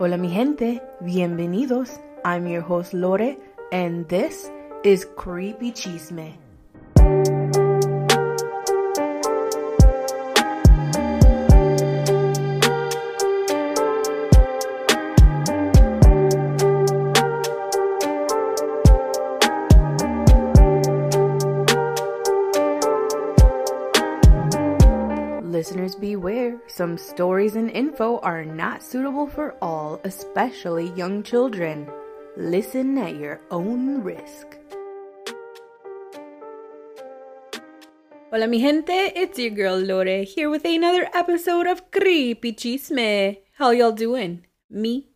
Hola mi gente, bienvenidos. I'm your host Lore and this is Creepy Chisme. Some stories and info are not suitable for all, especially young children. Listen at your own risk. Hola mi gente, it's your girl Lore here with another episode of Creepy Chisme. How y'all doing? Me?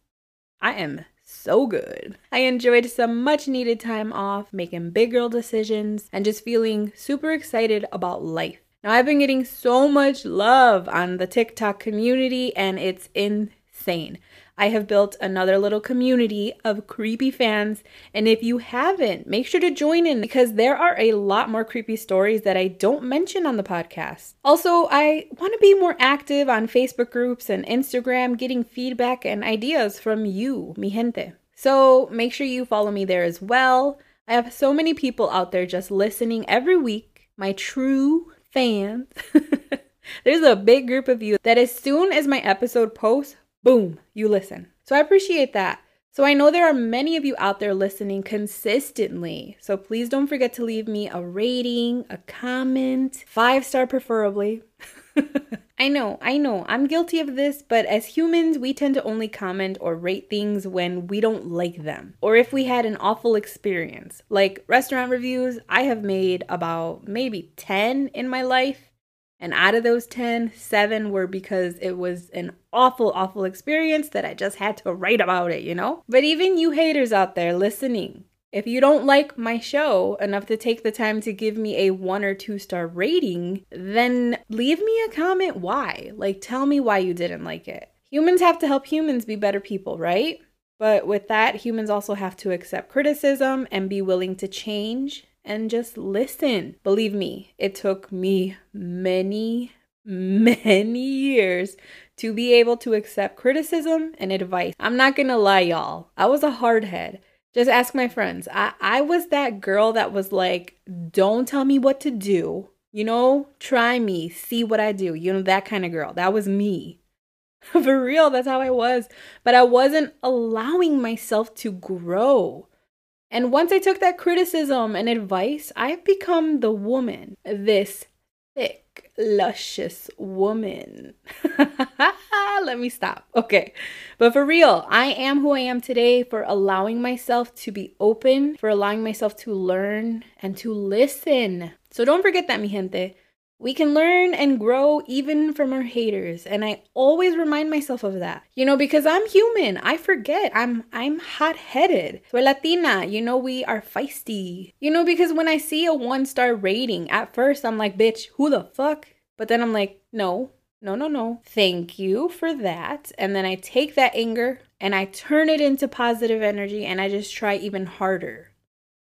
I am so good. I enjoyed some much needed time off, making big girl decisions, and just feeling super excited about life. Now, I've been getting so much love on the TikTok community, and it's insane. I have built another little community of creepy fans, and if you haven't, make sure to join in because there are a lot more creepy stories that I don't mention on the podcast. Also, I want to be more active on Facebook groups and Instagram, getting feedback and ideas from you, mi gente. So make sure you follow me there as well. I have so many people out there just listening every week, my true fans. There's a big group of you that as soon as my episode posts, boom, you listen. So I appreciate that. So I know there are many of you out there listening consistently. So please don't forget to leave me a rating, a comment, five star preferably. I know, I know, I'm guilty of this, but as humans, we tend to only comment or rate things when we don't like them or if we had an awful experience. Like restaurant reviews, I have made about maybe 10 in my life. And out of those 10, seven were because it was an awful, awful experience that I just had to write about it, you know? But even you haters out there listening, if you don't like my show enough to take the time to give me a one or two star rating, then leave me a comment why. Like, tell me why you didn't like it. Humans have to help humans be better people, right? But with that, humans also have to accept criticism and be willing to change and just listen. Believe me, it took me many, many years to be able to accept criticism and advice. I'm not gonna lie, y'all. I was a hardhead. Just ask my friends. I, I was that girl that was like, don't tell me what to do. You know, try me, see what I do. You know, that kind of girl. That was me. For real, that's how I was. But I wasn't allowing myself to grow. And once I took that criticism and advice, I've become the woman, this thick, luscious woman. Let me stop. Okay. But for real, I am who I am today for allowing myself to be open, for allowing myself to learn and to listen. So don't forget that, mi gente. We can learn and grow even from our haters, and I always remind myself of that. You know, because I'm human. I forget. I'm I'm hot-headed. We're Latina. You know, we are feisty. You know, because when I see a one-star rating, at first I'm like, "Bitch, who the fuck?" But then I'm like, "No, no, no, no. Thank you for that." And then I take that anger and I turn it into positive energy, and I just try even harder.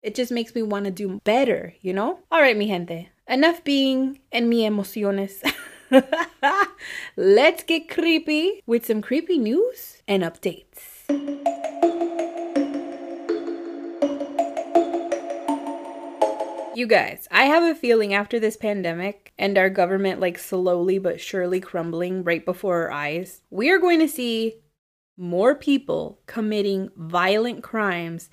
It just makes me want to do better, you know? All right, mi gente. Enough being en mi emociones. Let's get creepy with some creepy news and updates. You guys, I have a feeling after this pandemic and our government like slowly but surely crumbling right before our eyes, we are going to see more people committing violent crimes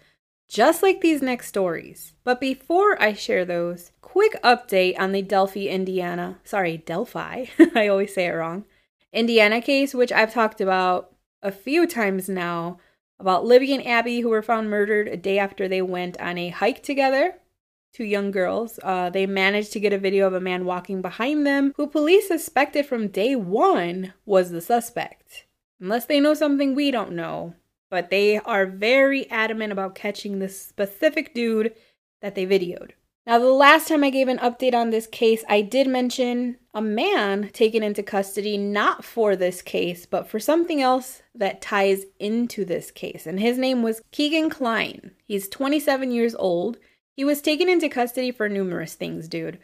just like these next stories. But before I share those, quick update on the Delphi, Indiana, sorry, Delphi, I always say it wrong, Indiana case, which I've talked about a few times now, about Libby and Abby who were found murdered a day after they went on a hike together. Two young girls. Uh, they managed to get a video of a man walking behind them who police suspected from day one was the suspect. Unless they know something we don't know, but they are very adamant about catching this specific dude that they videoed. Now, the last time I gave an update on this case, I did mention a man taken into custody not for this case, but for something else that ties into this case. And his name was Kegan Kline. He's 27 years old. He was taken into custody for numerous things, dude.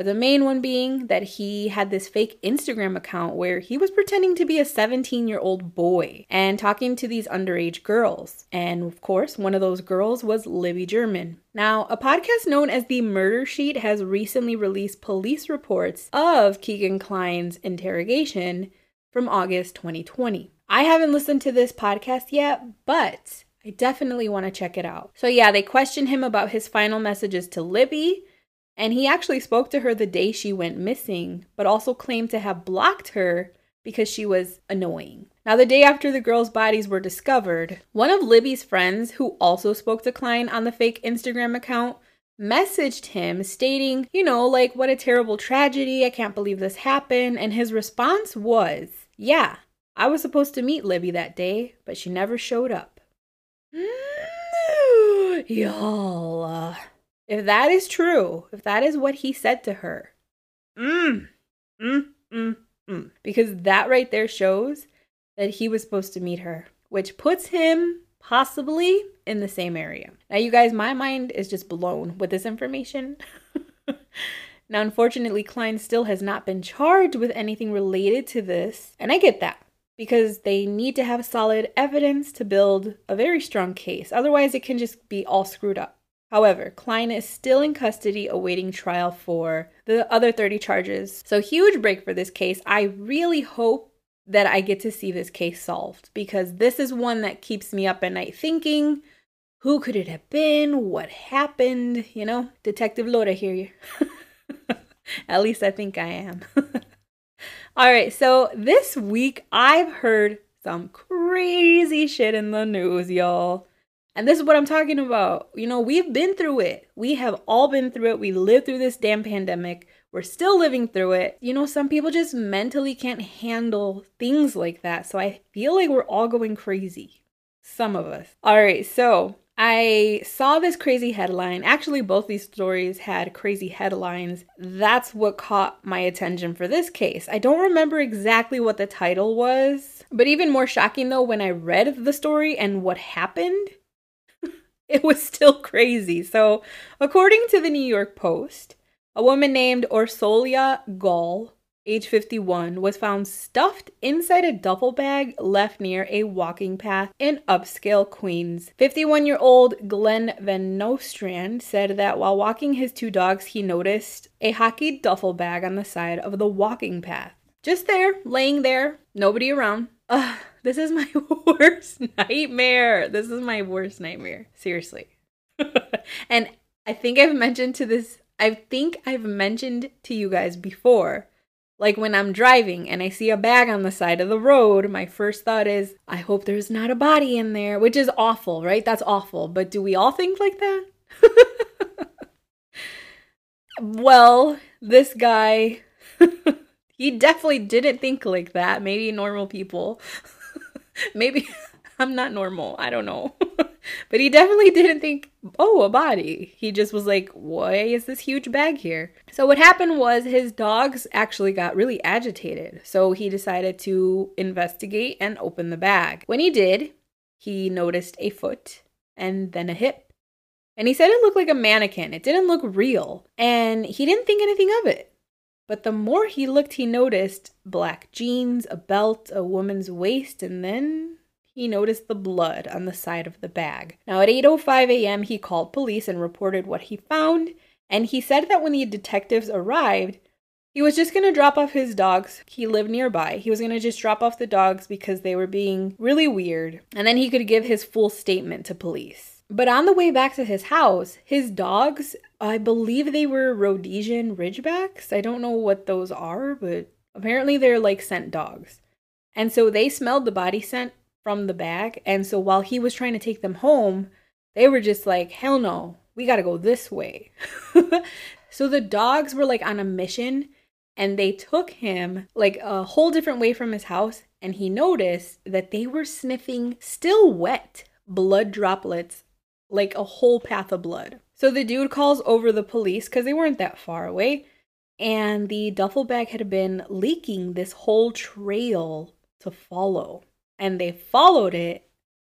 But the main one being that he had this fake Instagram account where he was pretending to be a 17 year old boy and talking to these underage girls. And of course, one of those girls was Libby German. Now, a podcast known as The Murder Sheet has recently released police reports of Kegan Kline's interrogation from August 2020. I haven't listened to this podcast yet, but I definitely want to check it out. So, yeah, they questioned him about his final messages to Libby and he actually spoke to her the day she went missing, but also claimed to have blocked her because she was annoying. Now, the day after the girls' bodies were discovered, one of Libby's friends, who also spoke to Kline on the fake Instagram account, messaged him stating, you know, like, what a terrible tragedy. I can't believe this happened. And his response was, yeah, I was supposed to meet Libby that day, but she never showed up. Y'all. If that is true, if that is what he said to her, mm, mm, mm, mm, because that right there shows that he was supposed to meet her, which puts him possibly in the same area. Now, you guys, my mind is just blown with this information. now, unfortunately, Kline still has not been charged with anything related to this, and I get that because they need to have solid evidence to build a very strong case. Otherwise, it can just be all screwed up. However, Kline is still in custody awaiting trial for the other 30 charges. So, huge break for this case. I really hope that I get to see this case solved because this is one that keeps me up at night thinking who could it have been? What happened? You know, Detective Laura here. at least I think I am. All right, so this week I've heard some crazy shit in the news, y'all. And this is what I'm talking about. You know, we've been through it. We have all been through it. We lived through this damn pandemic. We're still living through it. You know, some people just mentally can't handle things like that. So I feel like we're all going crazy. Some of us. All right, so I saw this crazy headline. Actually, both these stories had crazy headlines. That's what caught my attention for this case. I don't remember exactly what the title was, but even more shocking though, when I read the story and what happened, it was still crazy. So, according to the New York Post, a woman named Orsolya Gaal, age 51, was found stuffed inside a duffel bag left near a walking path in upscale Queens. 51 year old Glenn Van Nostrand said that while walking his two dogs, he noticed a hockey duffel bag on the side of the walking path. Just there, laying there, nobody around. Ugh, this is my worst nightmare. This is my worst nightmare. Seriously. and I think I've mentioned to this, I think I've mentioned to you guys before. Like when I'm driving and I see a bag on the side of the road, my first thought is, I hope there's not a body in there, which is awful, right? That's awful. But do we all think like that? well, this guy, he definitely didn't think like that. Maybe normal people. Maybe I'm not normal. I don't know. but he definitely didn't think, oh, a body. He just was like, why is this huge bag here? So, what happened was his dogs actually got really agitated. So, he decided to investigate and open the bag. When he did, he noticed a foot and then a hip. And he said it looked like a mannequin. It didn't look real. And he didn't think anything of it. But the more he looked, he noticed black jeans, a belt, a woman's waist, and then he noticed the blood on the side of the bag. Now, at 8:05 a.m., he called police and reported what he found, and he said that when the detectives arrived, he was just going to drop off his dogs. He lived nearby. He was going to just drop off the dogs because they were being really weird, and then he could give his full statement to police. But on the way back to his house, his dogs, I believe they were Rhodesian Ridgebacks. I don't know what those are, but apparently they're like scent dogs. And so they smelled the body scent from the bag. And so while he was trying to take them home, they were just like, hell no, we got to go this way. so the dogs were like on a mission and they took him like a whole different way from his house. And he noticed that they were sniffing still wet blood droplets like a whole path of blood. So the dude calls over the police because they weren't that far away, and the duffel bag had been leaking this whole trail to follow. And they followed it,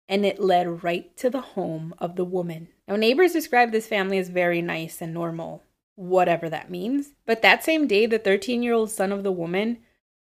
and it led right to the home of the woman. Now, neighbors describe this family as very nice and normal. whatever that means. But that same day, the 13 year old son of the woman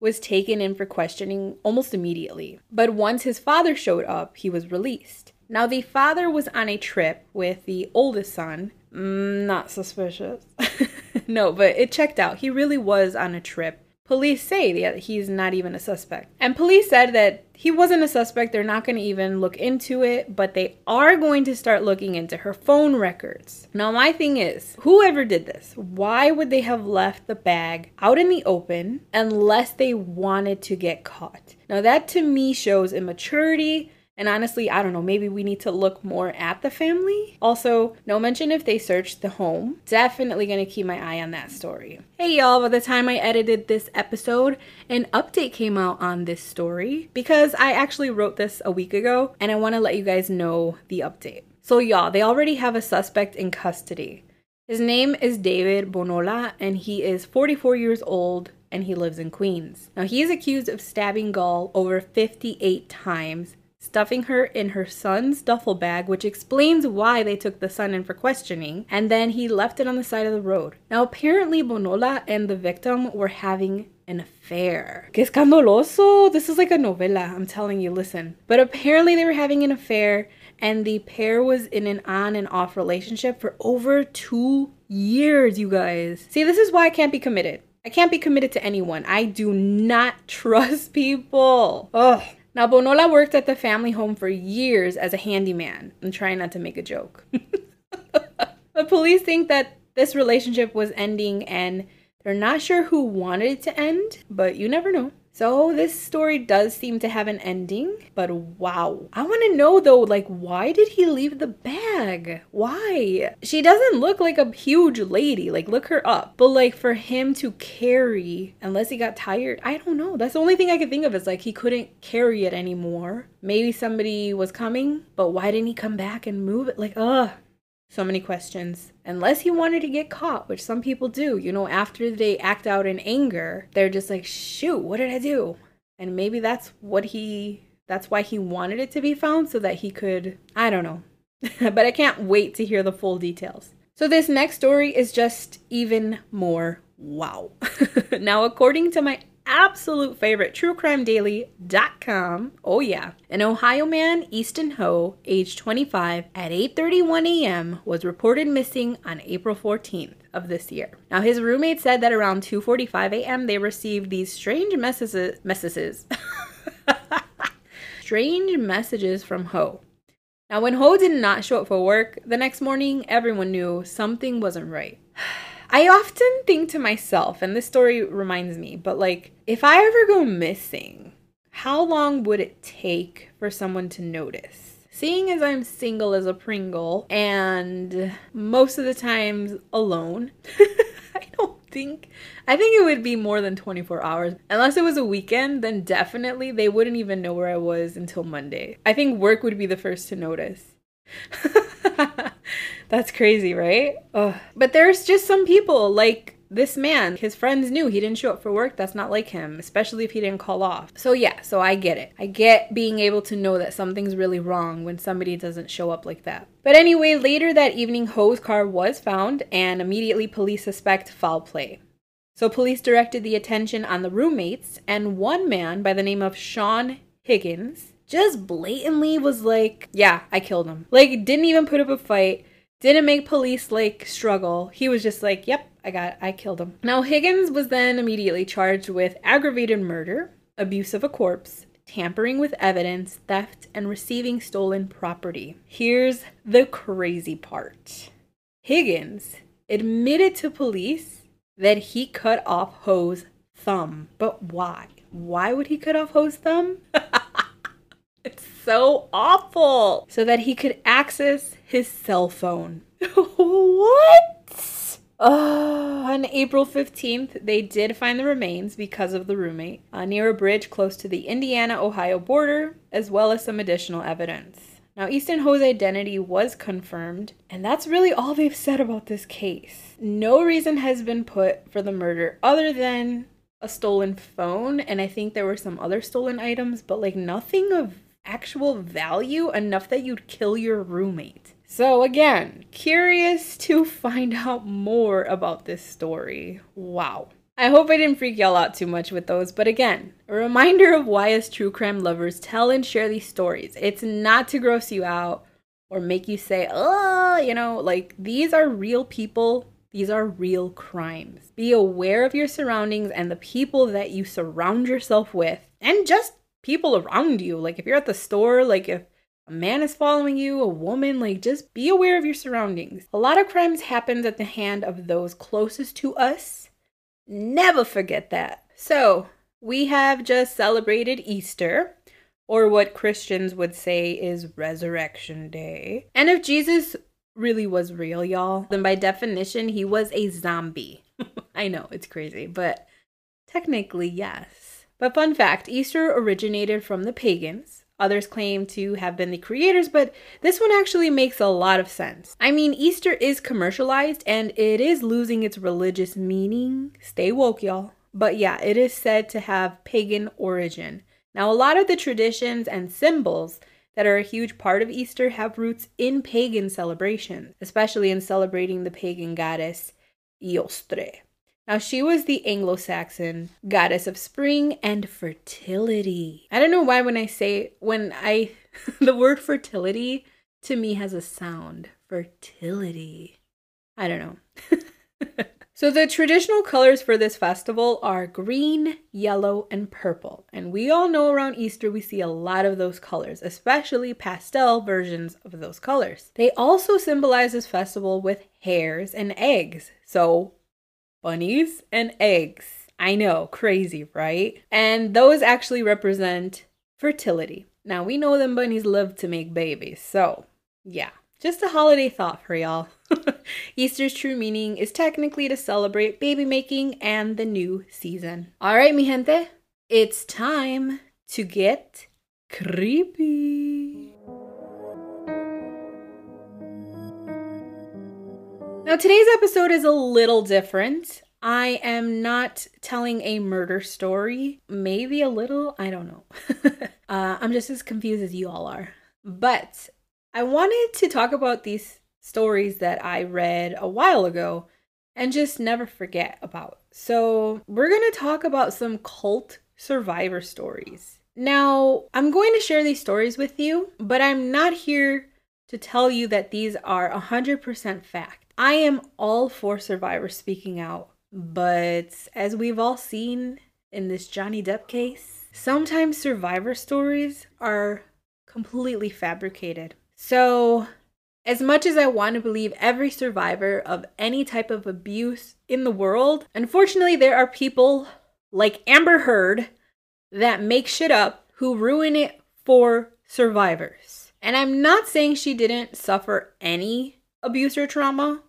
was taken in for questioning almost immediately. But once his father showed up, he was released. Now, the father was on a trip with the oldest son. Mm, not suspicious. no, but it checked out. He really was on a trip police say that he's not even a suspect. And police said that he wasn't a suspect. They're not going to even look into it, but they are going to start looking into her phone records. Now, my thing is, whoever did this, why would they have left the bag out in the open unless they wanted to get caught? Now, that to me shows immaturity and honestly, I don't know, maybe we need to look more at the family. Also, no mention if they searched the home. Definitely gonna keep my eye on that story. Hey y'all, by the time I edited this episode, an update came out on this story because I actually wrote this a week ago and I wanna let you guys know the update. So, y'all, they already have a suspect in custody. His name is David Bonola and he is 44 years old and he lives in Queens. Now, he is accused of stabbing Gaal over 58 times stuffing her in her son's duffel bag, which explains why they took the son in for questioning, and then he left it on the side of the road. Now, apparently, Bonola and the victim were having an affair. Que escandaloso! This is like a novela, I'm telling you, listen. But apparently, they were having an affair, and the pair was in an on and off relationship for over two years, you guys. See, this is why I can't be committed. I can't be committed to anyone. I do not trust people. Ugh. Now, Bonola worked at the family home for years as a handyman. I'm trying not to make a joke. the police think that this relationship was ending and they're not sure who wanted it to end, but you never know. So this story does seem to have an ending, but wow. I want to know though, like, why did he leave the bag? Why? She doesn't look like a huge lady. Like, look her up. But like, for him to carry, unless he got tired, I don't know. That's the only thing I can think of is like he couldn't carry it anymore. Maybe somebody was coming, but why didn't he come back and move it? Like, ugh. So many questions. Unless he wanted to get caught, which some people do, you know, after they act out in anger, they're just like, shoot, what did I do? And maybe that's what he, that's why he wanted it to be found so that he could, I don't know. but I can't wait to hear the full details. So this next story is just even more wow. now, according to my absolute favorite, truecrimedaily.com. Oh yeah. An Ohio man, Easton Ho, age 25, at 8:31 a.m. was reported missing on April 14th of this year. Now his roommate said that around 2:45 a.m. they received these strange messages messages. strange messages from Ho. Now when Ho did not show up for work the next morning, everyone knew something wasn't right. I often think to myself, and this story reminds me, but like, if I ever go missing, how long would it take for someone to notice? Seeing as I'm single as a Pringle and most of the times alone, I don't think, I think it would be more than 24 hours. Unless it was a weekend, then definitely they wouldn't even know where I was until Monday. I think work would be the first to notice. That's crazy, right? Ugh. But there's just some people like this man, his friends knew he didn't show up for work. That's not like him, especially if he didn't call off. So, yeah, so I get it. I get being able to know that something's really wrong when somebody doesn't show up like that. But anyway, later that evening, Ho's car was found, and immediately police suspect foul play. So, police directed the attention on the roommates, and one man by the name of Sean Higgins just blatantly was like, Yeah, I killed him. Like, didn't even put up a fight didn't make police like struggle. He was just like, "Yep, I got I killed him." Now Higgins was then immediately charged with aggravated murder, abuse of a corpse, tampering with evidence, theft, and receiving stolen property. Here's the crazy part. Higgins admitted to police that he cut off Ho's thumb. But why? Why would he cut off Ho's thumb? it's so awful. So that he could access his cell phone. what? Oh, on April 15th, they did find the remains because of the roommate uh, near a bridge close to the Indiana Ohio border, as well as some additional evidence. Now, Easton Ho's identity was confirmed, and that's really all they've said about this case. No reason has been put for the murder other than a stolen phone, and I think there were some other stolen items, but like nothing of actual value enough that you'd kill your roommate. So, again, curious to find out more about this story. Wow. I hope I didn't freak y'all out too much with those, but again, a reminder of why, as true crime lovers, tell and share these stories. It's not to gross you out or make you say, oh, you know, like these are real people. These are real crimes. Be aware of your surroundings and the people that you surround yourself with, and just people around you. Like if you're at the store, like if a man is following you, a woman, like just be aware of your surroundings. A lot of crimes happens at the hand of those closest to us Never forget that. So, we have just celebrated Easter, or what Christians would say is Resurrection Day. And if Jesus really was real, y'all, then by definition, he was a zombie. I know, it's crazy, but technically, yes. But fun fact Easter originated from the pagans. Others claim to have been the creators, but this one actually makes a lot of sense. I mean, Easter is commercialized and it is losing its religious meaning. Stay woke, y'all. But yeah, it is said to have pagan origin. Now, a lot of the traditions and symbols that are a huge part of Easter have roots in pagan celebrations, especially in celebrating the pagan goddess Eostre. Now, she was the Anglo Saxon goddess of spring and fertility. I don't know why, when I say, when I, the word fertility to me has a sound. Fertility. I don't know. so, the traditional colors for this festival are green, yellow, and purple. And we all know around Easter we see a lot of those colors, especially pastel versions of those colors. They also symbolize this festival with hares and eggs. So, bunnies and eggs. I know, crazy, right? And those actually represent fertility. Now, we know them bunnies love to make babies, so yeah, just a holiday thought for y'all. Easter's true meaning is technically to celebrate baby making and the new season. All right, mi gente, it's time to get creepy. Now, today's episode is a little different. I am not telling a murder story. Maybe a little, I don't know. uh, I'm just as confused as you all are. But I wanted to talk about these stories that I read a while ago and just never forget about. So, we're going to talk about some cult survivor stories. Now, I'm going to share these stories with you, but I'm not here to tell you that these are 100% fact. I am all for survivors speaking out, but as we've all seen in this Johnny Depp case, sometimes survivor stories are completely fabricated. So, as much as I want to believe every survivor of any type of abuse in the world, unfortunately, there are people like Amber Heard that make shit up who ruin it for survivors. And I'm not saying she didn't suffer any abuse or trauma,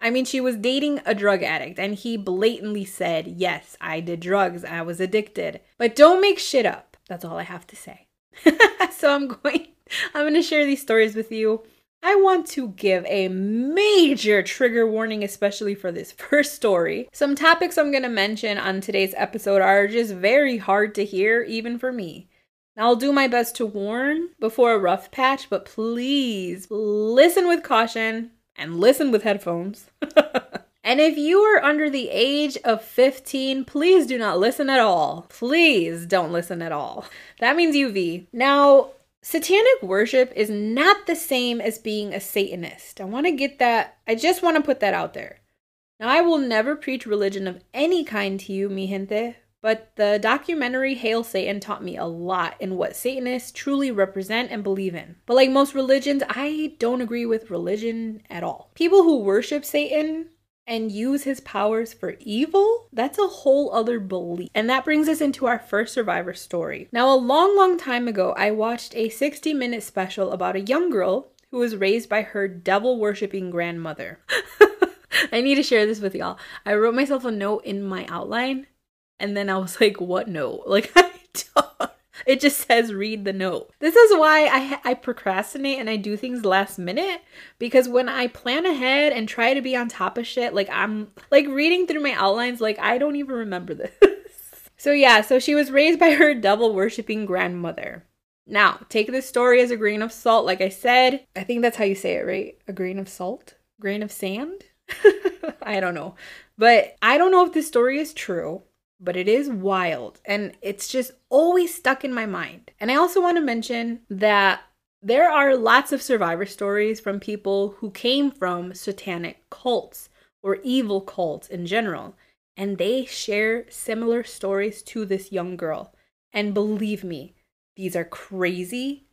I mean, she was dating a drug addict, and he blatantly said, Yes, I did drugs, I was addicted. But don't make shit up. That's all I have to say. so I'm going, I'm going to share these stories with you. I want to give a major trigger warning, especially for this first story. Some topics I'm going to mention on today's episode are just very hard to hear, even for me. I'll do my best to warn before a rough patch, but please listen with caution and listen with headphones. and if you are under the age of 15, please do not listen at all. Please don't listen at all. That means UV. Now, satanic worship is not the same as being a Satanist. I want to get that, I just want to put that out there. Now, I will never preach religion of any kind to you, mi gente, but the documentary Hail Satan taught me a lot in what Satanists truly represent and believe in. But like most religions, I don't agree with religion at all. People who worship Satan and use his powers for evil, that's a whole other belief. And that brings us into our first survivor story. Now, a long, long time ago, I watched a 60 minute special about a young girl who was raised by her devil worshipping grandmother. I need to share this with y'all. I wrote myself a note in my outline and then I was like, what note? Like, I don't. It just says read the note. This is why I I procrastinate and I do things last minute because when I plan ahead and try to be on top of shit, like I'm like reading through my outlines like I don't even remember this. so yeah, so she was raised by her devil worshipping grandmother. Now, take this story as a grain of salt. Like I said, I think that's how you say it, right? A grain of salt? Grain of sand? I don't know. But I don't know if this story is true, but it is wild and it's just always stuck in my mind. And I also want to mention that there are lots of survivor stories from people who came from satanic cults or evil cults in general, and they share similar stories to this young girl. And believe me, these are crazy,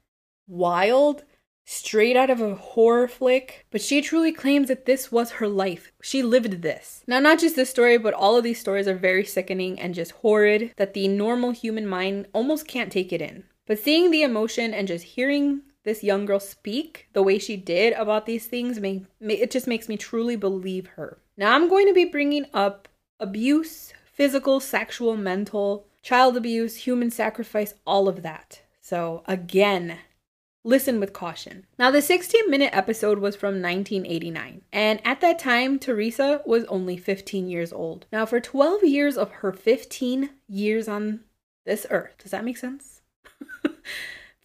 wild, straight out of a horror flick, but she truly claims that this was her life. She lived this. Now, not just this story, but all of these stories are very sickening and just horrid that the normal human mind almost can't take it in. But seeing the emotion and just hearing this young girl speak the way she did about these things, may, may, it just makes me truly believe her. Now, I'm going to be bringing up abuse, physical, sexual, mental, child abuse, human sacrifice, all of that. So, again, listen with caution. Now, the 16 minute episode was from 1989, and at that time, Teresa was only 15 years old. Now, for 12 years of her 15 years on this earth, does that make sense?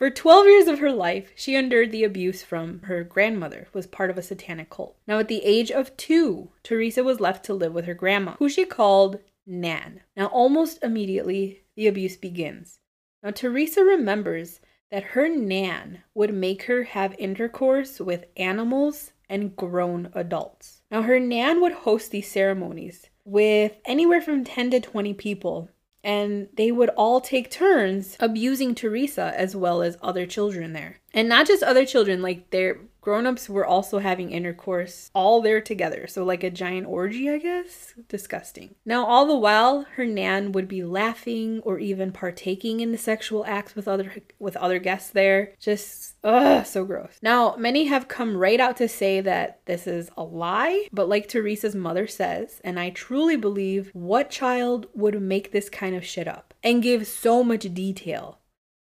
For 12 years of her life, she endured the abuse from her grandmother, who was part of a satanic cult. Now, at the age of two, Teresa was left to live with her grandma, who she called Nan. Now, almost immediately, the abuse begins. Now, Teresa remembers that her Nan would make her have intercourse with animals and grown adults. Now, her Nan would host these ceremonies with anywhere from 10 to 20 people, and they would all take turns abusing Teresa as well as other children there. And not just other children, like their grown-ups were also having intercourse all there together. So like a giant orgy i guess? Disgusting. Now all the while her nan would be laughing or even partaking in the sexual acts with other with other guests there. Just ugh so gross. Now many have come right out to say that this is a lie but like teresa's mother says and i truly believe what child would make this kind of shit up and give so much detail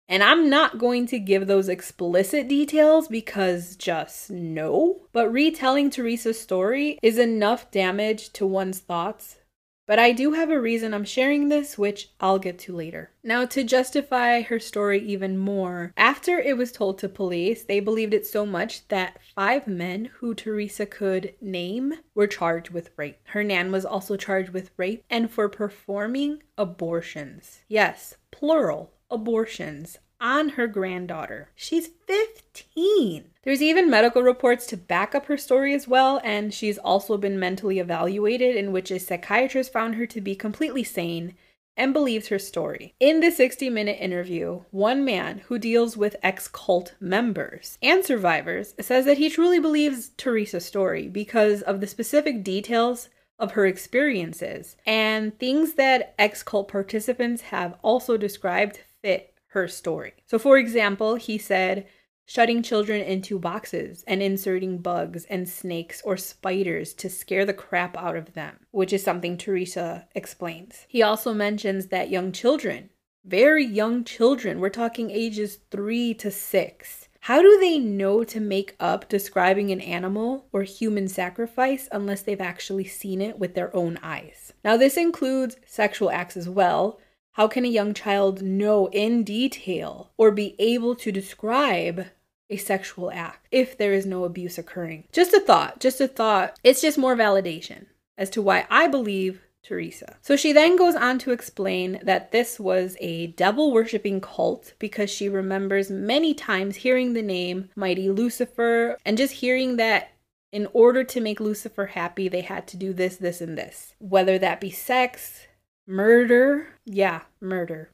and I'm not going to give those explicit details because just no. But retelling Teresa's story is enough damage to one's thoughts. But I do have a reason I'm sharing this, which I'll get to later. Now, to justify her story even more, after it was told to police, they believed it so much that five men who Teresa could name were charged with rape. Her nan was also charged with rape and for performing abortions. Yes, plural abortions on her granddaughter. She's 15. There's even medical reports to back up her story as well, and she's also been mentally evaluated, in which a psychiatrist found her to be completely sane and believes her story. In the 60 minute interview, one man who deals with ex cult members and survivors says that he truly believes Teresa's story because of the specific details of her experiences and things that ex cult participants have also described fit her story. So, for example, he said, shutting children into boxes and inserting bugs and snakes or spiders to scare the crap out of them, which is something Teresa explains. He also mentions that young children, very young children, we're talking ages three to six, how do they know to make up describing an animal or human sacrifice unless they've actually seen it with their own eyes? Now, this includes sexual acts as well, how can a young child know in detail or be able to describe a sexual act if there is no abuse occurring? Just a thought, just a thought. It's just more validation as to why I believe Teresa. So she then goes on to explain that this was a devil worshipping cult because she remembers many times hearing the name Mighty Lucifer and just hearing that in order to make Lucifer happy, they had to do this, this, and this. Whether that be sex, Murder? Yeah, murder.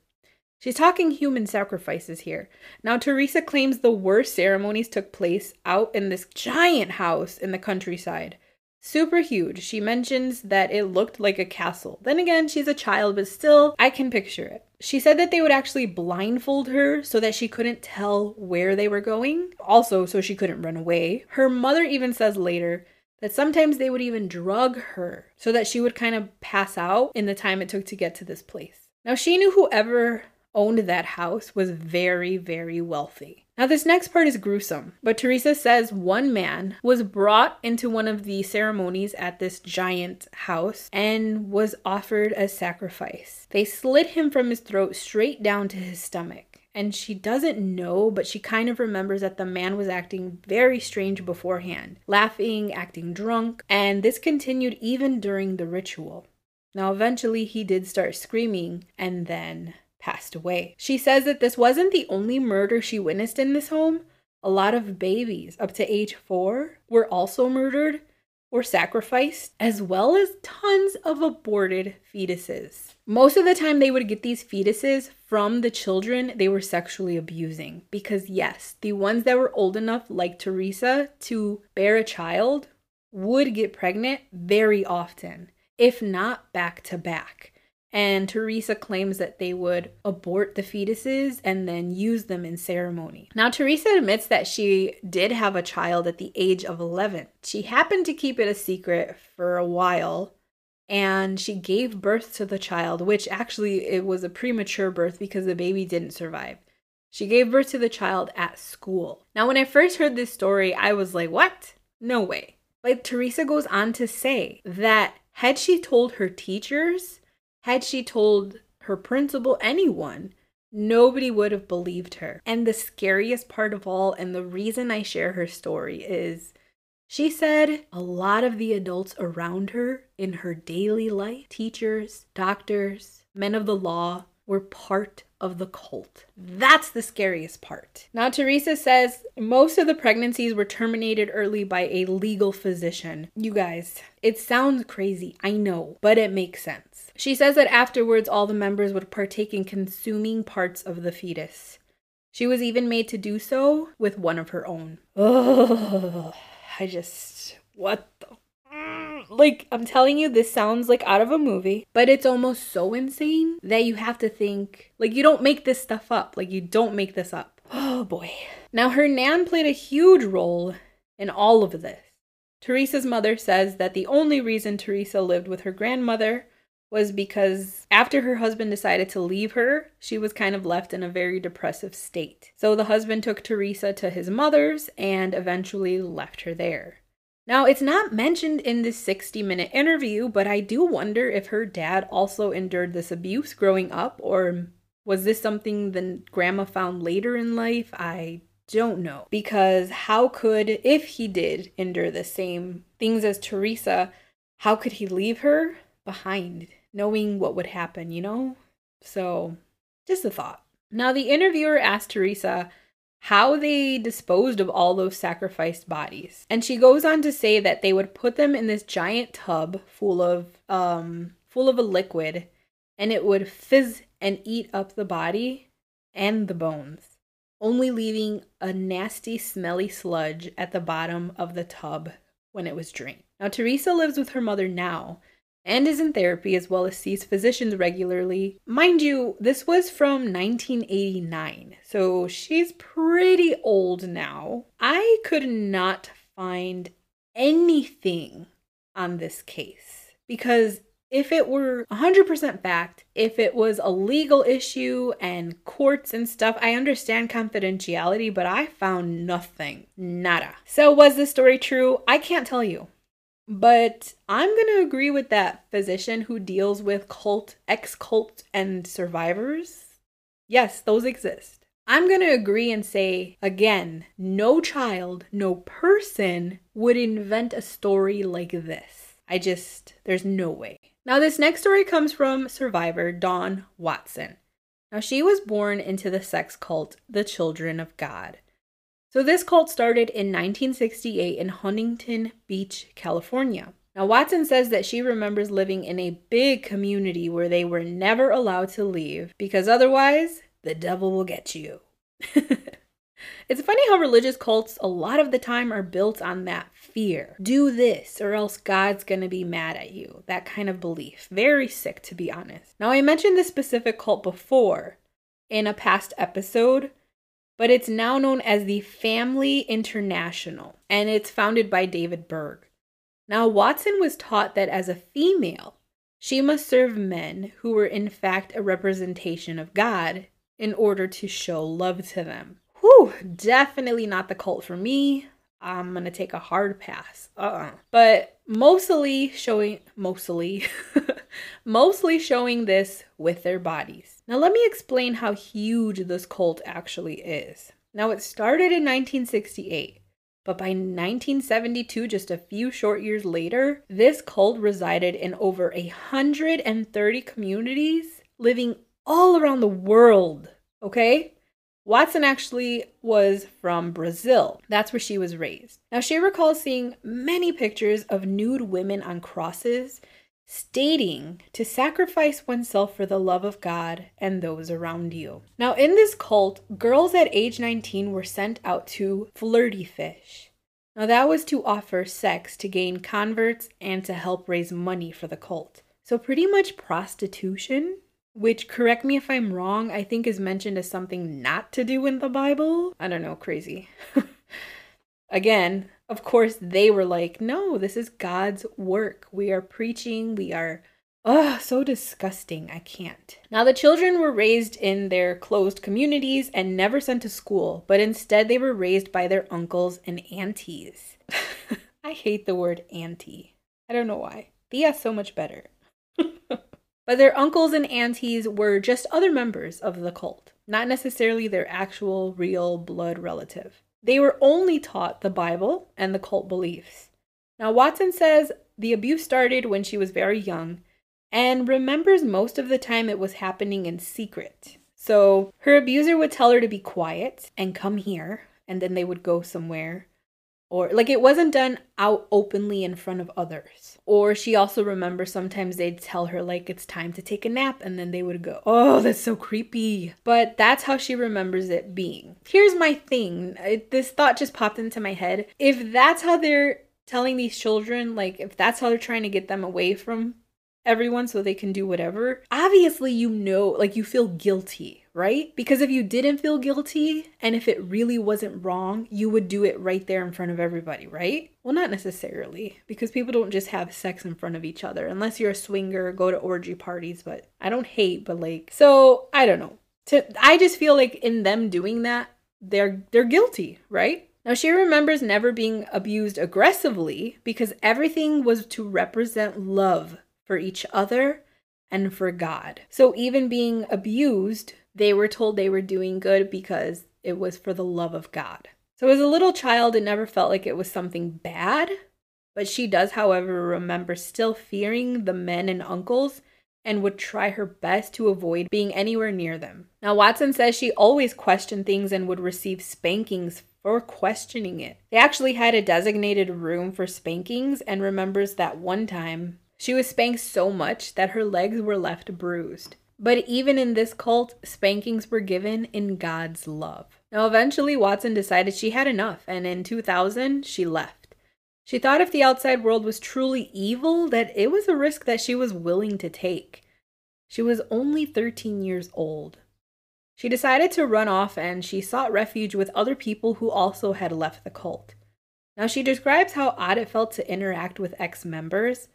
She's talking human sacrifices here. Now, Teresa claims the worst ceremonies took place out in this giant house in the countryside. Super huge. She mentions that it looked like a castle. Then again, she's a child, but still, I can picture it. She said that they would actually blindfold her so that she couldn't tell where they were going, also, so she couldn't run away. Her mother even says later that sometimes they would even drug her so that she would kind of pass out in the time it took to get to this place. Now, she knew whoever owned that house was very, very wealthy. Now, this next part is gruesome, but Teresa says one man was brought into one of the ceremonies at this giant house and was offered as sacrifice. They slit him from his throat straight down to his stomach and she doesn't know, but she kind of remembers that the man was acting very strange beforehand, laughing, acting drunk, and this continued even during the ritual. Now, eventually, he did start screaming and then passed away. She says that this wasn't the only murder she witnessed in this home. A lot of babies up to age four were also murdered or sacrificed, as well as tons of aborted fetuses. Most of the time, they would get these fetuses from the children they were sexually abusing. Because, yes, the ones that were old enough, like Teresa, to bear a child would get pregnant very often, if not back to back. And Teresa claims that they would abort the fetuses and then use them in ceremony. Now, Teresa admits that she did have a child at the age of 11. She happened to keep it a secret for a while and she gave birth to the child, which actually it was a premature birth because the baby didn't survive. She gave birth to the child at school. Now, when I first heard this story, I was like, what? No way. But Teresa goes on to say that had she told her teachers, had she told her principal, anyone, nobody would have believed her. And the scariest part of all, and the reason I share her story, is she said a lot of the adults around her in her daily life, teachers, doctors, men of the law, were part of the cult. That's the scariest part. Now, Teresa says most of the pregnancies were terminated early by a legal physician. You guys, it sounds crazy, I know, but it makes sense. She says that afterwards, all the members would partake in consuming parts of the fetus. She was even made to do so with one of her own. Oh, I just. What the like, I'm telling you, this sounds like out of a movie, but it's almost so insane that you have to think, like, you don't make this stuff up. Like, you don't make this up. Oh boy. Now, her nan played a huge role in all of this. Teresa's mother says that the only reason Teresa lived with her grandmother was because after her husband decided to leave her, she was kind of left in a very depressive state. So the husband took Teresa to his mother's and eventually left her there. Now, it's not mentioned in this 60 minute interview, but I do wonder if her dad also endured this abuse growing up, or was this something the grandma found later in life? I don't know. Because how could, if he did endure the same things as Teresa, how could he leave her behind, knowing what would happen, you know? So, just a thought. Now, the interviewer asked Teresa how they disposed of all those sacrificed bodies. And she goes on to say that they would put them in this giant tub full of um full of a liquid and it would fizz and eat up the body and the bones, only leaving a nasty smelly sludge at the bottom of the tub when it was drained. Now Teresa lives with her mother now, and is in therapy as well as sees physicians regularly. Mind you, this was from 1989, so she's pretty old now. I could not find anything on this case because if it were 100% fact, if it was a legal issue and courts and stuff, I understand confidentiality, but I found nothing. Nada. So, was this story true? I can't tell you. But I'm going to agree with that physician who deals with cult, ex cult, and survivors. Yes, those exist. I'm going to agree and say again no child, no person would invent a story like this. I just, there's no way. Now, this next story comes from survivor Dawn Watson. Now, she was born into the sex cult, the Children of God. So, this cult started in 1968 in Huntington Beach, California. Now, Watson says that she remembers living in a big community where they were never allowed to leave because otherwise, the devil will get you. it's funny how religious cults, a lot of the time, are built on that fear. Do this, or else God's gonna be mad at you. That kind of belief. Very sick, to be honest. Now, I mentioned this specific cult before in a past episode but it's now known as the Family International, and it's founded by David Berg. Now, Watson was taught that as a female, she must serve men who were in fact a representation of God in order to show love to them. Whew, definitely not the cult for me. I'm gonna take a hard pass. Uh-uh. But mostly showing, mostly, mostly showing this with their bodies. Now let me explain how huge this cult actually is. Now it started in 1968. But by 1972, just a few short years later, this cult resided in over 130 communities living all around the world. Okay? Watson actually was from Brazil. That's where she was raised. Now, she recalls seeing many pictures of nude women on crosses, stating to sacrifice oneself for the love of God and those around you. Now, in this cult, girls at age 19 were sent out to flirty fish. Now, that was to offer sex to gain converts and to help raise money for the cult. So, pretty much prostitution which correct me if I'm wrong, I think is mentioned as something not to do in the Bible. I don't know, crazy. Again, of course, they were like, no, this is God's work. We are preaching, we are. Oh, so disgusting. I can't. Now, the children were raised in their closed communities and never sent to school, but instead they were raised by their uncles and aunties. I hate the word auntie. I don't know why. Thea so much better. But their uncles and aunties were just other members of the cult, not necessarily their actual, real blood relative. They were only taught the Bible and the cult beliefs. Now, Watson says the abuse started when she was very young and remembers most of the time it was happening in secret. So her abuser would tell her to be quiet and come here, and then they would go somewhere or like it wasn't done out openly in front of others. Or she also remembers sometimes they'd tell her like it's time to take a nap and then they would go, "Oh, that's so creepy." But that's how she remembers it being. Here's my thing. This thought just popped into my head. If that's how they're telling these children like if that's how they're trying to get them away from everyone so they can do whatever, obviously you know, like you feel guilty, right? Because if you didn't feel guilty and if it really wasn't wrong, you would do it right there in front of everybody, right? Well, not necessarily, because people don't just have sex in front of each other unless you're a swinger, go to orgy parties, but I don't hate, but like, so I don't know. To, I just feel like in them doing that, they're they're guilty, right? Now, she remembers never being abused aggressively because everything was to represent love for each other and for God. So even being abused, they were told they were doing good because it was for the love of God. So as a little child, it never felt like it was something bad. But she does, however, remember still fearing the men and uncles and would try her best to avoid being anywhere near them. Now, Watson says she always questioned things and would receive spankings for questioning it. They actually had a designated room for spankings and remembers that one time she was spanked so much that her legs were left bruised. But even in this cult, spankings were given in God's love. Now, eventually, Watson decided she had enough, and in 2000, she left. She thought if the outside world was truly evil, that it was a risk that she was willing to take. She was only 13 years old. She decided to run off and she sought refuge with other people who also had left the cult. Now, she describes how odd it felt to interact with ex members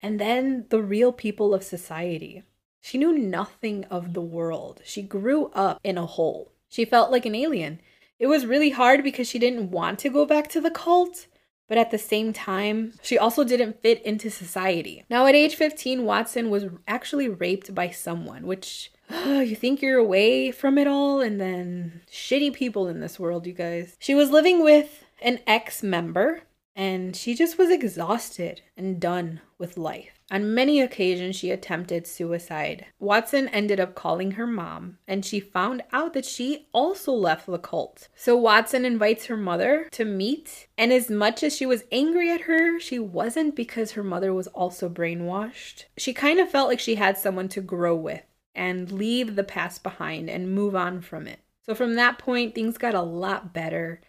and then the real people of society. She knew nothing of the world. She grew up in a hole. She felt like an alien. It was really hard because she didn't want to go back to the cult, but at the same time, she also didn't fit into society. Now, at age 15, Watson was actually raped by someone, which oh, you think you're away from it all, and then shitty people in this world, you guys. She was living with an ex member and she just was exhausted and done with life. On many occasions, she attempted suicide. Watson ended up calling her mom, and she found out that she also left the cult. So Watson invites her mother to meet, and as much as she was angry at her, she wasn't because her mother was also brainwashed. She kind of felt like she had someone to grow with and leave the past behind and move on from it. So from that point, things got a lot better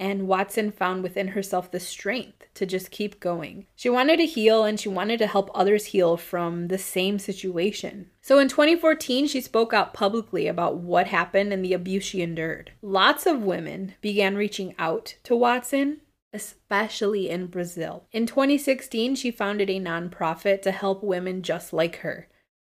and Watson found within herself the strength to just keep going. She wanted to heal and she wanted to help others heal from the same situation. So in 2014, she spoke out publicly about what happened and the abuse she endured. Lots of women began reaching out to Watson. Especially in Brazil. In 2016, she founded a nonprofit to help women just like her.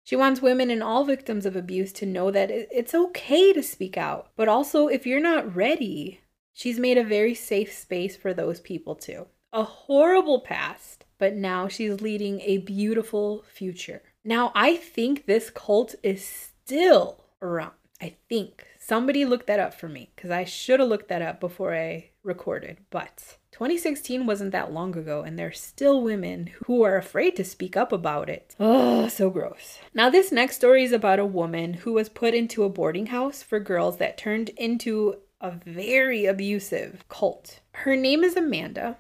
She wants women and all victims of abuse to know that it's okay to speak out, but also if you're not ready, she's made a very safe space for those people too. A horrible past, but now she's leading a beautiful future. Now, I think this cult is still around. I think. Somebody looked that up for me because I should have looked that up before I recorded. But 2016 wasn't that long ago, and there's still women who are afraid to speak up about it. Oh, so gross. Now, this next story is about a woman who was put into a boarding house for girls that turned into a very abusive cult. Her name is Amanda,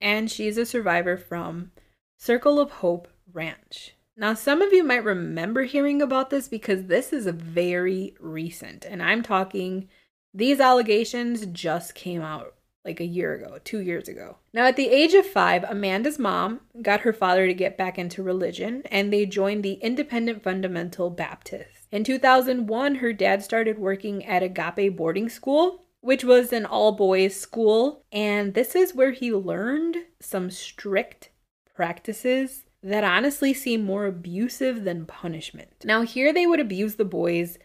and she's a survivor from Circle of Hope Ranch. Now, some of you might remember hearing about this because this is very recent, and I'm talking these allegations just came out like a year ago, two years ago. Now, at the age of five, Amanda's mom got her father to get back into religion, and they joined the Independent Fundamental Baptist. In 2001, her dad started working at Agape Boarding School, which was an all boys school, and this is where he learned some strict practices that honestly seem more abusive than punishment. Now, here they would abuse the boys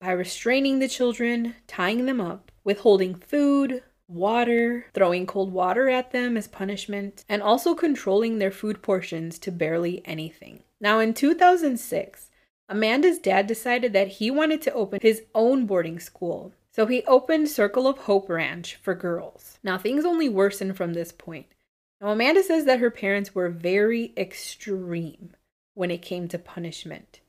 by restraining the children, tying them up, withholding food, water, throwing cold water at them as punishment, and also controlling their food portions to barely anything. Now, in 2006, Amanda's dad decided that he wanted to open his own boarding school. So he opened Circle of Hope Ranch for girls. Now, things only worsened from this point. Now, Amanda says that her parents were very extreme when it came to punishment,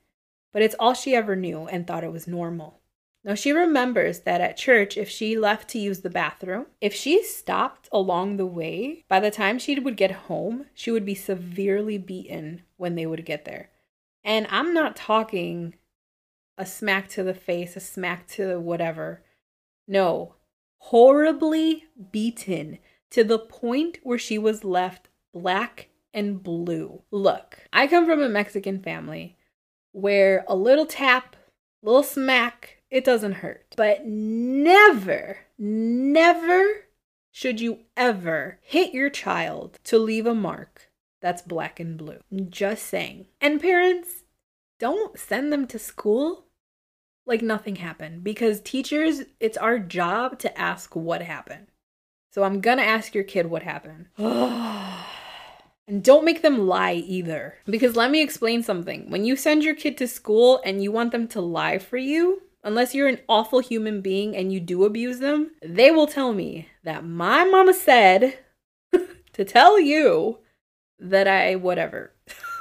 but it's all she ever knew and thought it was normal. Now, she remembers that at church, if she left to use the bathroom, if she stopped along the way, by the time she would get home, she would be severely beaten when they would get there. And I'm not talking a smack to the face, a smack to whatever. No, horribly beaten to the point where she was left black and blue. Look, I come from a Mexican family where a little tap, little smack, it doesn't hurt. But never, never should you ever hit your child to leave a mark that's black and blue. Just saying. And parents, don't send them to school like nothing happened because teachers, it's our job to ask what happened. So I'm gonna ask your kid what happened. and don't make them lie either. Because let me explain something. When you send your kid to school and you want them to lie for you, unless you're an awful human being and you do abuse them, they will tell me that my mama said to tell you that I whatever.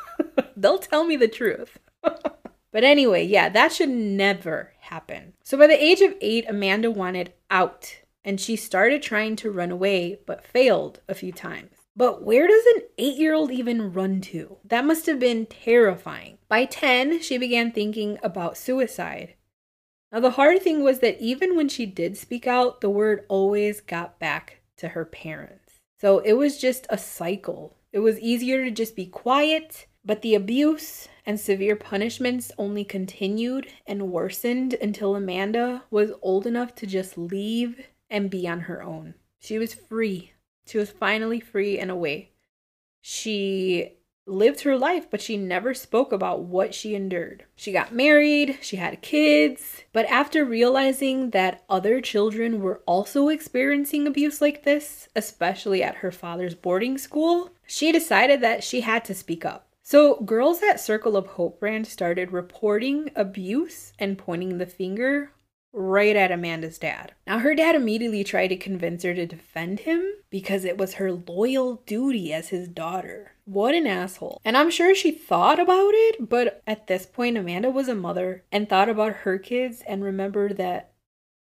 They'll tell me the truth. but anyway, yeah, that should never happen. So by the age of eight, Amanda wanted out and she started trying to run away but failed a few times. But where does an eight year old even run to? That must have been terrifying. By 10, she began thinking about suicide. Now, the hard thing was that even when she did speak out, the word always got back to her parents. So it was just a cycle. It was easier to just be quiet, but the abuse and severe punishments only continued and worsened until Amanda was old enough to just leave and be on her own. She was free. She was finally free and away. She lived her life, but she never spoke about what she endured. She got married, she had kids, but after realizing that other children were also experiencing abuse like this, especially at her father's boarding school, she decided that she had to speak up. So, girls at Circle of Hope Ranch started reporting abuse and pointing the finger right at Amanda's dad. Now, her dad immediately tried to convince her to defend him because it was her loyal duty as his daughter. What an asshole. And I'm sure she thought about it, but at this point, Amanda was a mother and thought about her kids and remembered that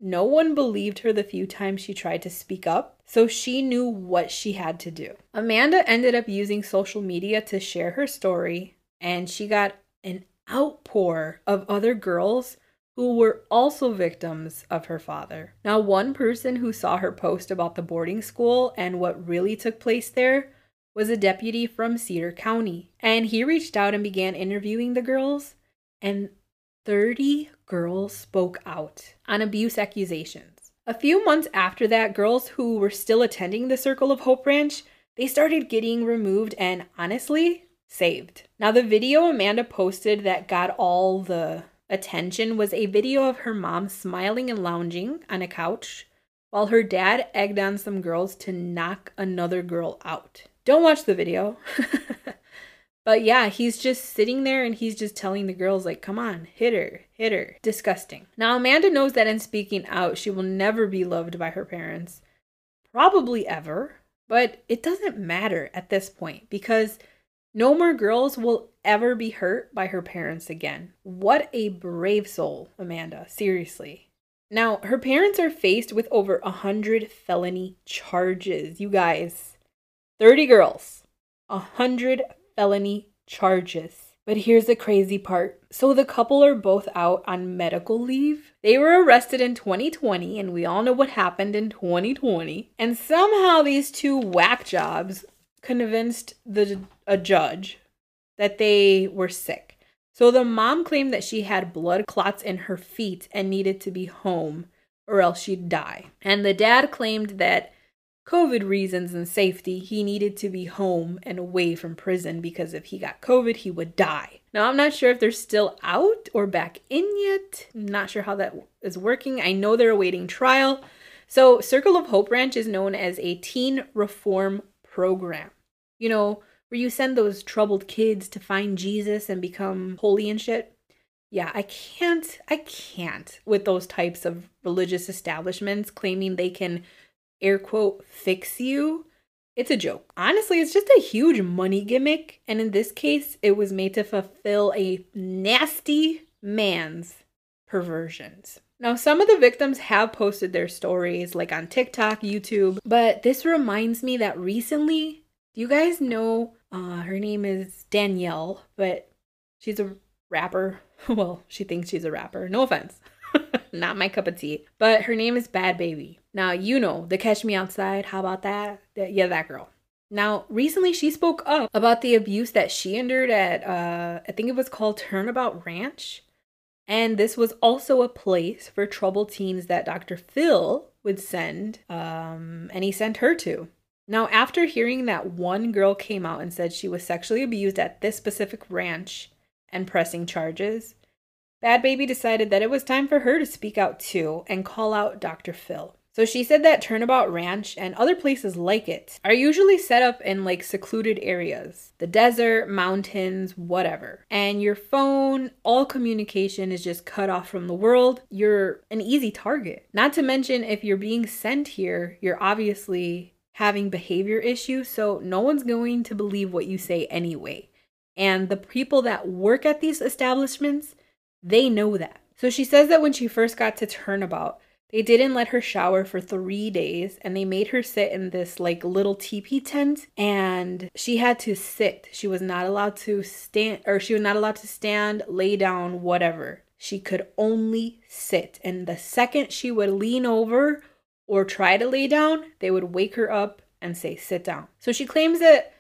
no one believed her the few times she tried to speak up, so she knew what she had to do. Amanda ended up using social media to share her story, and she got an outpour of other girls who were also victims of her father. Now, one person who saw her post about the boarding school and what really took place there was a deputy from Cedar County. And he reached out and began interviewing the girls, and 30 girls spoke out on abuse accusations. A few months after that, girls who were still attending the Circle of Hope Ranch, they started getting removed and honestly saved. Now the video Amanda posted that got all the attention was a video of her mom smiling and lounging on a couch while her dad egged on some girls to knock another girl out. Don't watch the video. but yeah, he's just sitting there and he's just telling the girls, like, come on, hit her, hit her. Disgusting. Now, Amanda knows that in speaking out, she will never be loved by her parents. Probably ever. But it doesn't matter at this point because no more girls will ever be hurt by her parents again. What a brave soul, Amanda. Seriously. Now, her parents are faced with over a hundred felony charges. You guys, 30 girls, a hundred felony charges. But here's the crazy part. So the couple are both out on medical leave. They were arrested in 2020, and we all know what happened in 2020. And somehow these two whack jobs convinced the a judge that they were sick. So the mom claimed that she had blood clots in her feet and needed to be home or else she'd die. And the dad claimed that COVID reasons and safety, he needed to be home and away from prison because if he got COVID, he would die. Now, I'm not sure if they're still out or back in yet. I'm not sure how that is working. I know they're awaiting trial. So, Circle of Hope Ranch is known as a teen reform program. You know, where you send those troubled kids to find Jesus and become holy and shit. Yeah, I can't, I can't with those types of religious establishments claiming they can air quote fix you, it's a joke. Honestly, it's just a huge money gimmick, and in this case, it was made to fulfill a nasty man's perversions. Now, some of the victims have posted their stories like on TikTok, YouTube, but this reminds me that recently, do you guys know uh, her name is Danielle, but she's a rapper. well, she thinks she's a rapper. No offense. Not my cup of tea. But her name is Bhad Bhabie. Now, you know, the Catch Me Outside. How about that? Yeah, that girl. Now, recently she spoke up about the abuse that she endured at, uh, I think it was called Turnabout Ranch. And this was also a place for troubled teens that Dr. Phil would send, um, and he sent her to. Now, after hearing that one girl came out and said she was sexually abused at this specific ranch and pressing charges, Bhad Bhabie decided that it was time for her to speak out too and call out Dr. Phil. So she said that Turnabout Ranch and other places like it are usually set up in like secluded areas, the desert, mountains, whatever. And your phone, all communication is just cut off from the world. You're an easy target. Not to mention, if you're being sent here, you're obviously having behavior issues, so no one's going to believe what you say anyway. And the people that work at these establishments, they know that. So she says that when she first got to Turnabout, they didn't let her shower for three days and they made her sit in this like little teepee tent and she had to sit. She was not allowed to stand or she was not allowed to stand, lay down, whatever. She could only sit. And the second she would lean over or try to lay down, they would wake her up and say, sit down. So she claims that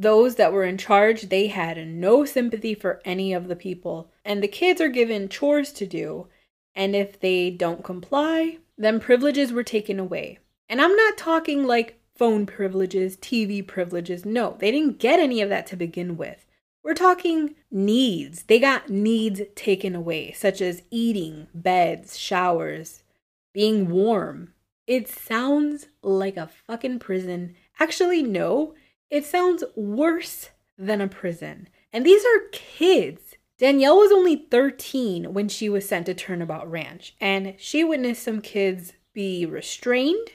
those that were in charge, they had no sympathy for any of the people. And the kids are given chores to do. And if they don't comply, then privileges were taken away. And I'm not talking like phone privileges, TV privileges. No, they didn't get any of that to begin with. We're talking needs. They got needs taken away, such as eating, beds, showers, being warm. It sounds like a fucking prison. Actually, no, it sounds worse than a prison. And these are kids. Danielle was only 13 when she was sent to Turnabout Ranch, and she witnessed some kids be restrained.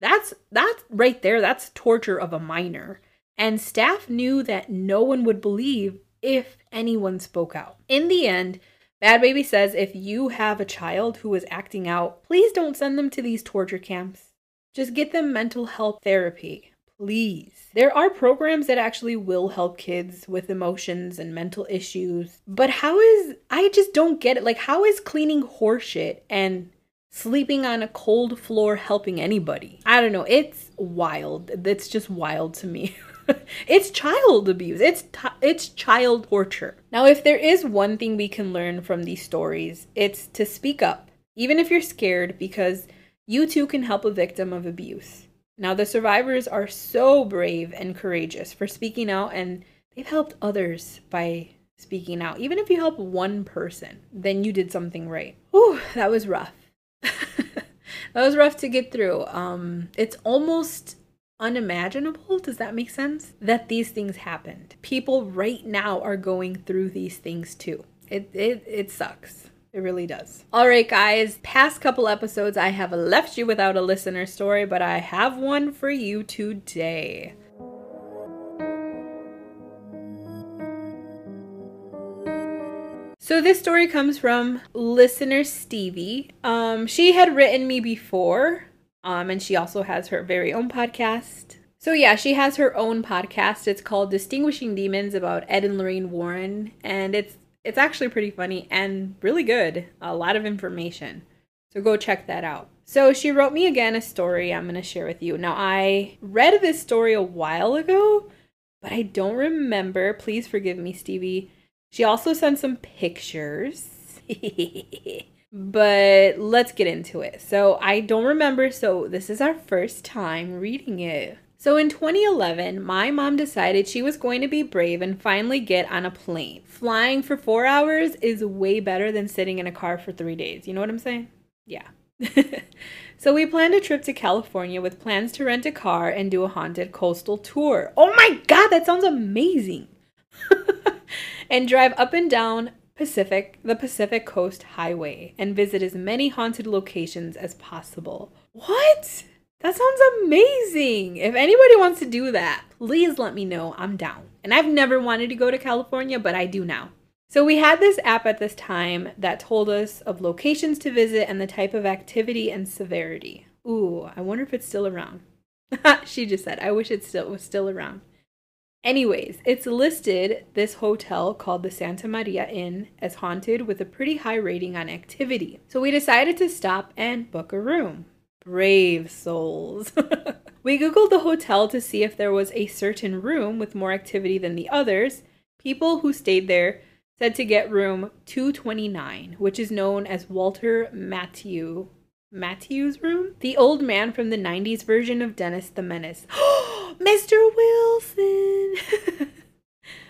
That's that's right there, that's torture of a minor. And staff knew that no one would believe if anyone spoke out. In the end, Bhad Bhabie says if you have a child who is acting out, please don't send them to these torture camps. Just get them mental health therapy please. There are programs that actually will help kids with emotions and mental issues. But how is I just don't get it. Like how is cleaning horseshit and sleeping on a cold floor helping anybody? I don't know. It's wild. It's just wild to me. it's child abuse. It's t- it's child torture. Now, if there is one thing we can learn from these stories, it's to speak up, even if you're scared because you too can help a victim of abuse. Now, the survivors are so brave and courageous for speaking out, and they've helped others by speaking out. Even if you help one person, then you did something right. Ooh, that was rough. that was rough to get through. Um, it's almost unimaginable, does that make sense? That these things happened. People right now are going through these things too. It it it sucks. It really does. All right, guys. Past couple episodes, I have left you without a listener story, but I have one for you today. So this story comes from listener Stevie. Um, she had written me before, um, and she also has her very own podcast. So yeah, she has her own podcast. It's called Distinguishing Demons about Ed and Lorraine Warren, and it's it's actually pretty funny and really good. A lot of information. So go check that out. So she wrote me again a story I'm going to share with you. Now, I read this story a while ago, but I don't remember. Please forgive me, Stevie. She also sent some pictures. but let's get into it. So I don't remember, so this is our first time reading it. So in 2011, my mom decided she was going to be brave and finally get on a plane. Flying for four hours is way better than sitting in a car for three days. You know what I'm saying? Yeah. so we planned a trip to California with plans to rent a car and do a haunted coastal tour. Oh my god, that sounds amazing! and drive up and down Pacific, the Pacific Coast Highway, and visit as many haunted locations as possible. What? That sounds amazing. If anybody wants to do that, please let me know. I'm down. And I've never wanted to go to California, but I do now. So we had this app at this time that told us of locations to visit and the type of activity and severity. Ooh, I wonder if it's still around. she just said, I wish it still was still around. Anyways, it's listed this hotel called the Santa Maria Inn as haunted with a pretty high rating on activity. So we decided to stop and book a room. Brave souls. we Googled the hotel to see if there was a certain room with more activity than the others. People who stayed there said to get room 229, which is known as Walter Matthau Matthau's room, the old man from the 90s version of Dennis the Menace. Mr. Wilson!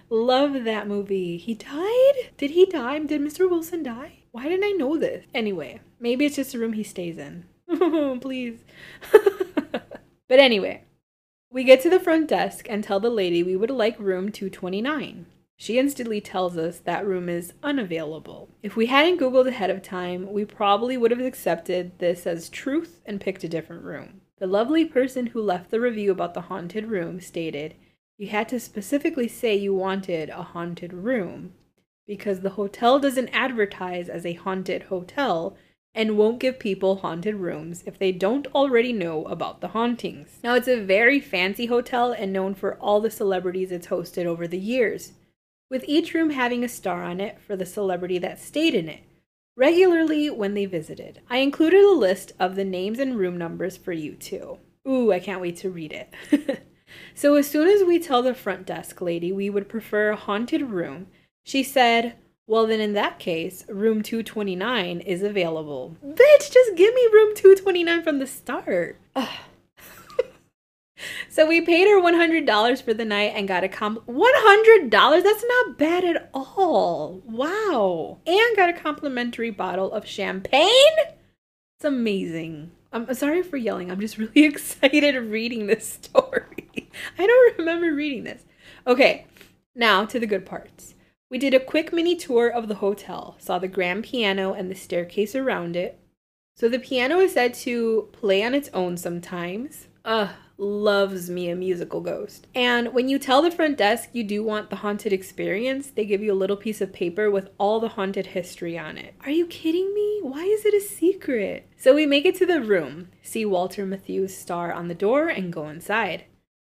Love that movie. He died? Did he die? Did Mr. Wilson die? Why didn't I know this? Anyway, maybe it's just a room he stays in. Please. but anyway, we get to the front desk and tell the lady we would like room 229. She instantly tells us that room is unavailable. If we hadn't Googled ahead of time, we probably would have accepted this as truth and picked a different room. The lovely person who left the review about the haunted room stated, You had to specifically say you wanted a haunted room because the hotel doesn't advertise as a haunted hotel and won't give people haunted rooms if they don't already know about the hauntings. Now, it's a very fancy hotel and known for all the celebrities it's hosted over the years, with each room having a star on it for the celebrity that stayed in it regularly when they visited. I included a list of the names and room numbers for you too. Ooh, I can't wait to read it. so, as soon as we tell the front desk lady we would prefer a haunted room, she said, well, then in that case, room 229 is available. Bitch, just give me room 229 from the start. so we paid her $100 for the night and got a comp $100? That's not bad at all. Wow. And got a complimentary bottle of champagne? It's amazing. I'm sorry for yelling. I'm just really excited reading this story. I don't remember reading this. Okay, now to the good parts. We did a quick mini tour of the hotel, saw the grand piano and the staircase around it. So the piano is said to play on its own sometimes. Ugh, loves me a musical ghost. And when you tell the front desk you do want the haunted experience, they give you a little piece of paper with all the haunted history on it. Are you kidding me? Why is it a secret? So we make it to the room, see Walter Matthau's star on the door, and go inside.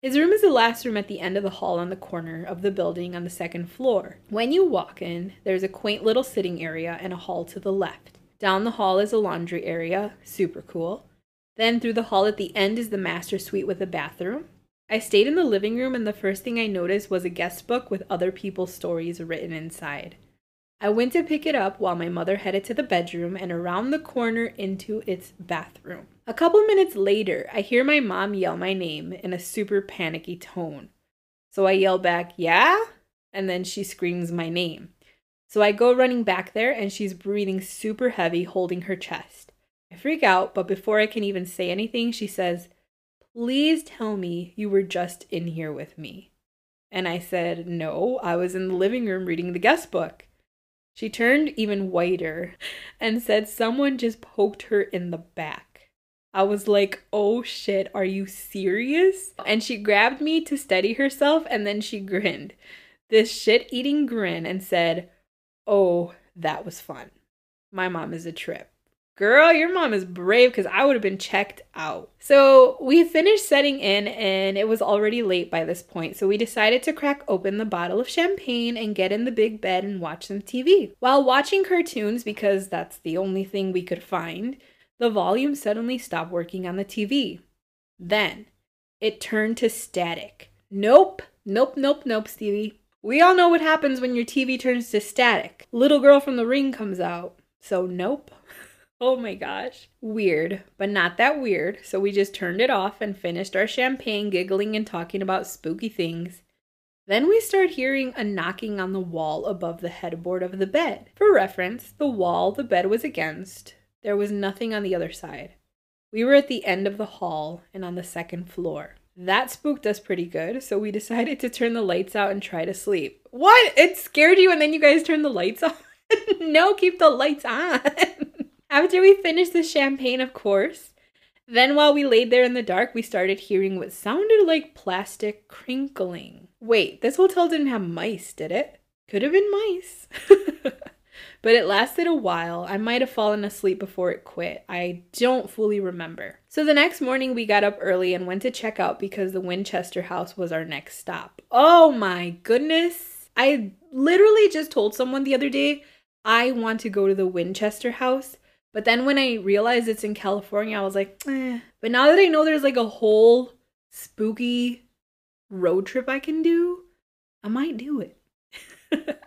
His room is the last room at the end of the hall on the corner of the building on the second floor. When you walk in, there's a quaint little sitting area and a hall to the left. Down the hall is a laundry area, super cool. Then through the hall at the end is the master suite with a bathroom. I stayed in the living room and the first thing I noticed was a guest book with other people's stories written inside. I went to pick it up while my mother headed to the bedroom and around the corner into its bathroom. A couple minutes later, I hear my mom yell my name in a super panicky tone. So I yell back, Yeah? And then she screams my name. So I go running back there and she's breathing super heavy, holding her chest. I freak out, but before I can even say anything, she says, Please tell me you were just in here with me. And I said, No, I was in the living room reading the guest book. She turned even whiter and said someone just poked her in the back. I was like, oh shit, are you serious? And she grabbed me to steady herself and then she grinned. This shit eating grin and said, oh, that was fun. My mom is a trip. Girl, your mom is brave because I would have been checked out. So we finished setting in and it was already late by this point. So we decided to crack open the bottle of champagne and get in the big bed and watch some TV. While watching cartoons, because that's the only thing we could find, the volume suddenly stopped working on the TV. Then it turned to static. Nope, nope, nope, nope, Stevie. We all know what happens when your TV turns to static. Little girl from the ring comes out. So, nope. Oh my gosh. Weird, but not that weird. So we just turned it off and finished our champagne, giggling and talking about spooky things. Then we start hearing a knocking on the wall above the headboard of the bed. For reference, the wall the bed was against, there was nothing on the other side. We were at the end of the hall and on the second floor. That spooked us pretty good, so we decided to turn the lights out and try to sleep. What? It scared you and then you guys turned the lights on? no, keep the lights on. After we finished the champagne, of course, then while we laid there in the dark, we started hearing what sounded like plastic crinkling. Wait, this hotel didn't have mice, did it? Could have been mice. but it lasted a while. I might have fallen asleep before it quit. I don't fully remember. So the next morning, we got up early and went to check out because the Winchester house was our next stop. Oh my goodness. I literally just told someone the other day I want to go to the Winchester house but then when I realized it's in California, I was like, eh. But now that I know there's like a whole spooky road trip I can do, I might do it.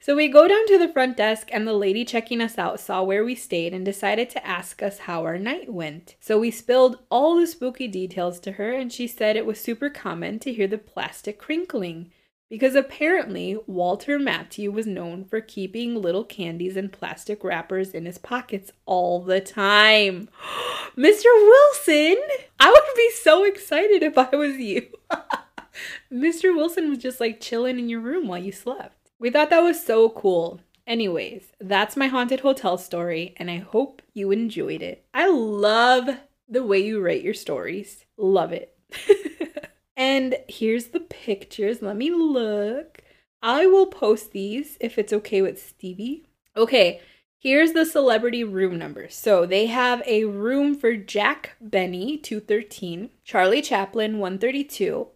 so we go down to the front desk, and the lady checking us out saw where we stayed and decided to ask us how our night went. So we spilled all the spooky details to her, and she said it was super common to hear the plastic crinkling because apparently Walter Matthau was known for keeping little candies and plastic wrappers in his pockets all the time. Mr. Wilson, I would be so excited if I was you. Mr. Wilson was just like chilling in your room while you slept. We thought that was so cool. Anyways, that's my haunted hotel story, and I hope you enjoyed it. I love the way you write your stories. Love it. And here's the pictures. Let me look. I will post these if it's okay with Stevie. Okay, here's the celebrity room numbers. So they have a room for Jack Benny, 213, Charlie Chaplin, 132,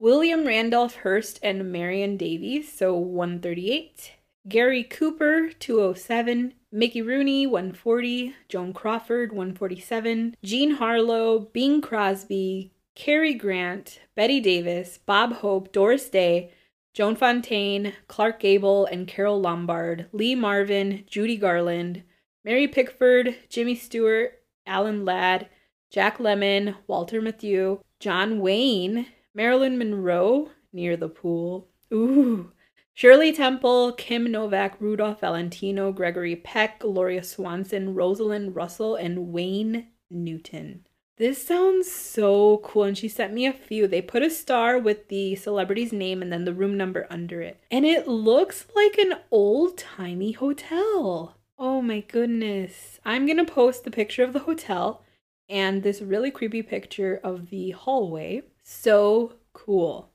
William Randolph Hearst and Marion Davies, so 138, Gary Cooper, 207, Mickey Rooney, 140, Joan Crawford, 147, Jean Harlow, Bing Crosby, Cary Grant, Bette Davis, Bob Hope, Doris Day, Joan Fontaine, Clark Gable, and Carole Lombard, Lee Marvin, Judy Garland, Mary Pickford, Jimmy Stewart, Alan Ladd, Jack Lemmon, Walter Matthau, John Wayne, Marilyn Monroe, near the pool. Ooh. Shirley Temple, Kim Novak, Rudolph Valentino, Gregory Peck, Gloria Swanson, Rosalind Russell, and Wayne Newton. This sounds so cool. And she sent me a few. They put a star with the celebrity's name and then the room number under it. And it looks like an old timey hotel. Oh my goodness. I'm going to post the picture of the hotel and this really creepy picture of the hallway. So cool.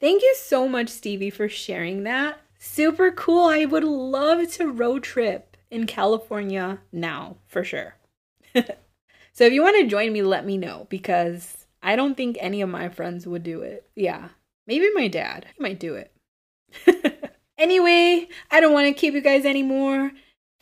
Thank you so much, Stevie, for sharing that. Super cool. I would love to road trip in California now, for sure. So if you want to join me, let me know because I don't think any of my friends would do it. Yeah, maybe my dad. He might do it. anyway, I don't want to keep you guys anymore.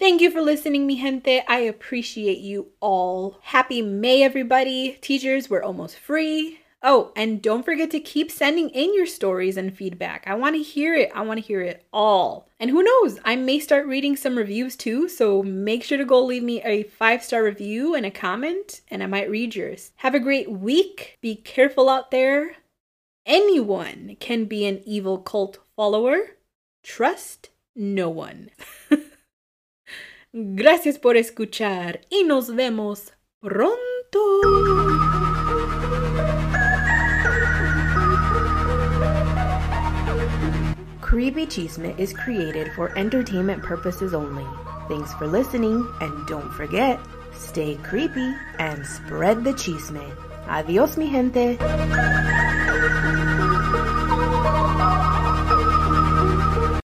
Thank you for listening, mi gente. I appreciate you all. Happy May, everybody. Teachers, we're almost free. Oh, and don't forget to keep sending in your stories and feedback. I want to hear it. I want to hear it all. And who knows, I may start reading some reviews too, so make sure to go leave me a five star review and a comment, and I might read yours. Have a great week. Be careful out there. Anyone can be an evil cult follower. Trust no one. Gracias por escuchar y nos vemos pronto. Creepy Chisme is created for entertainment purposes only. Thanks for listening, and don't forget, stay creepy and spread the chisme. Adios, mi gente.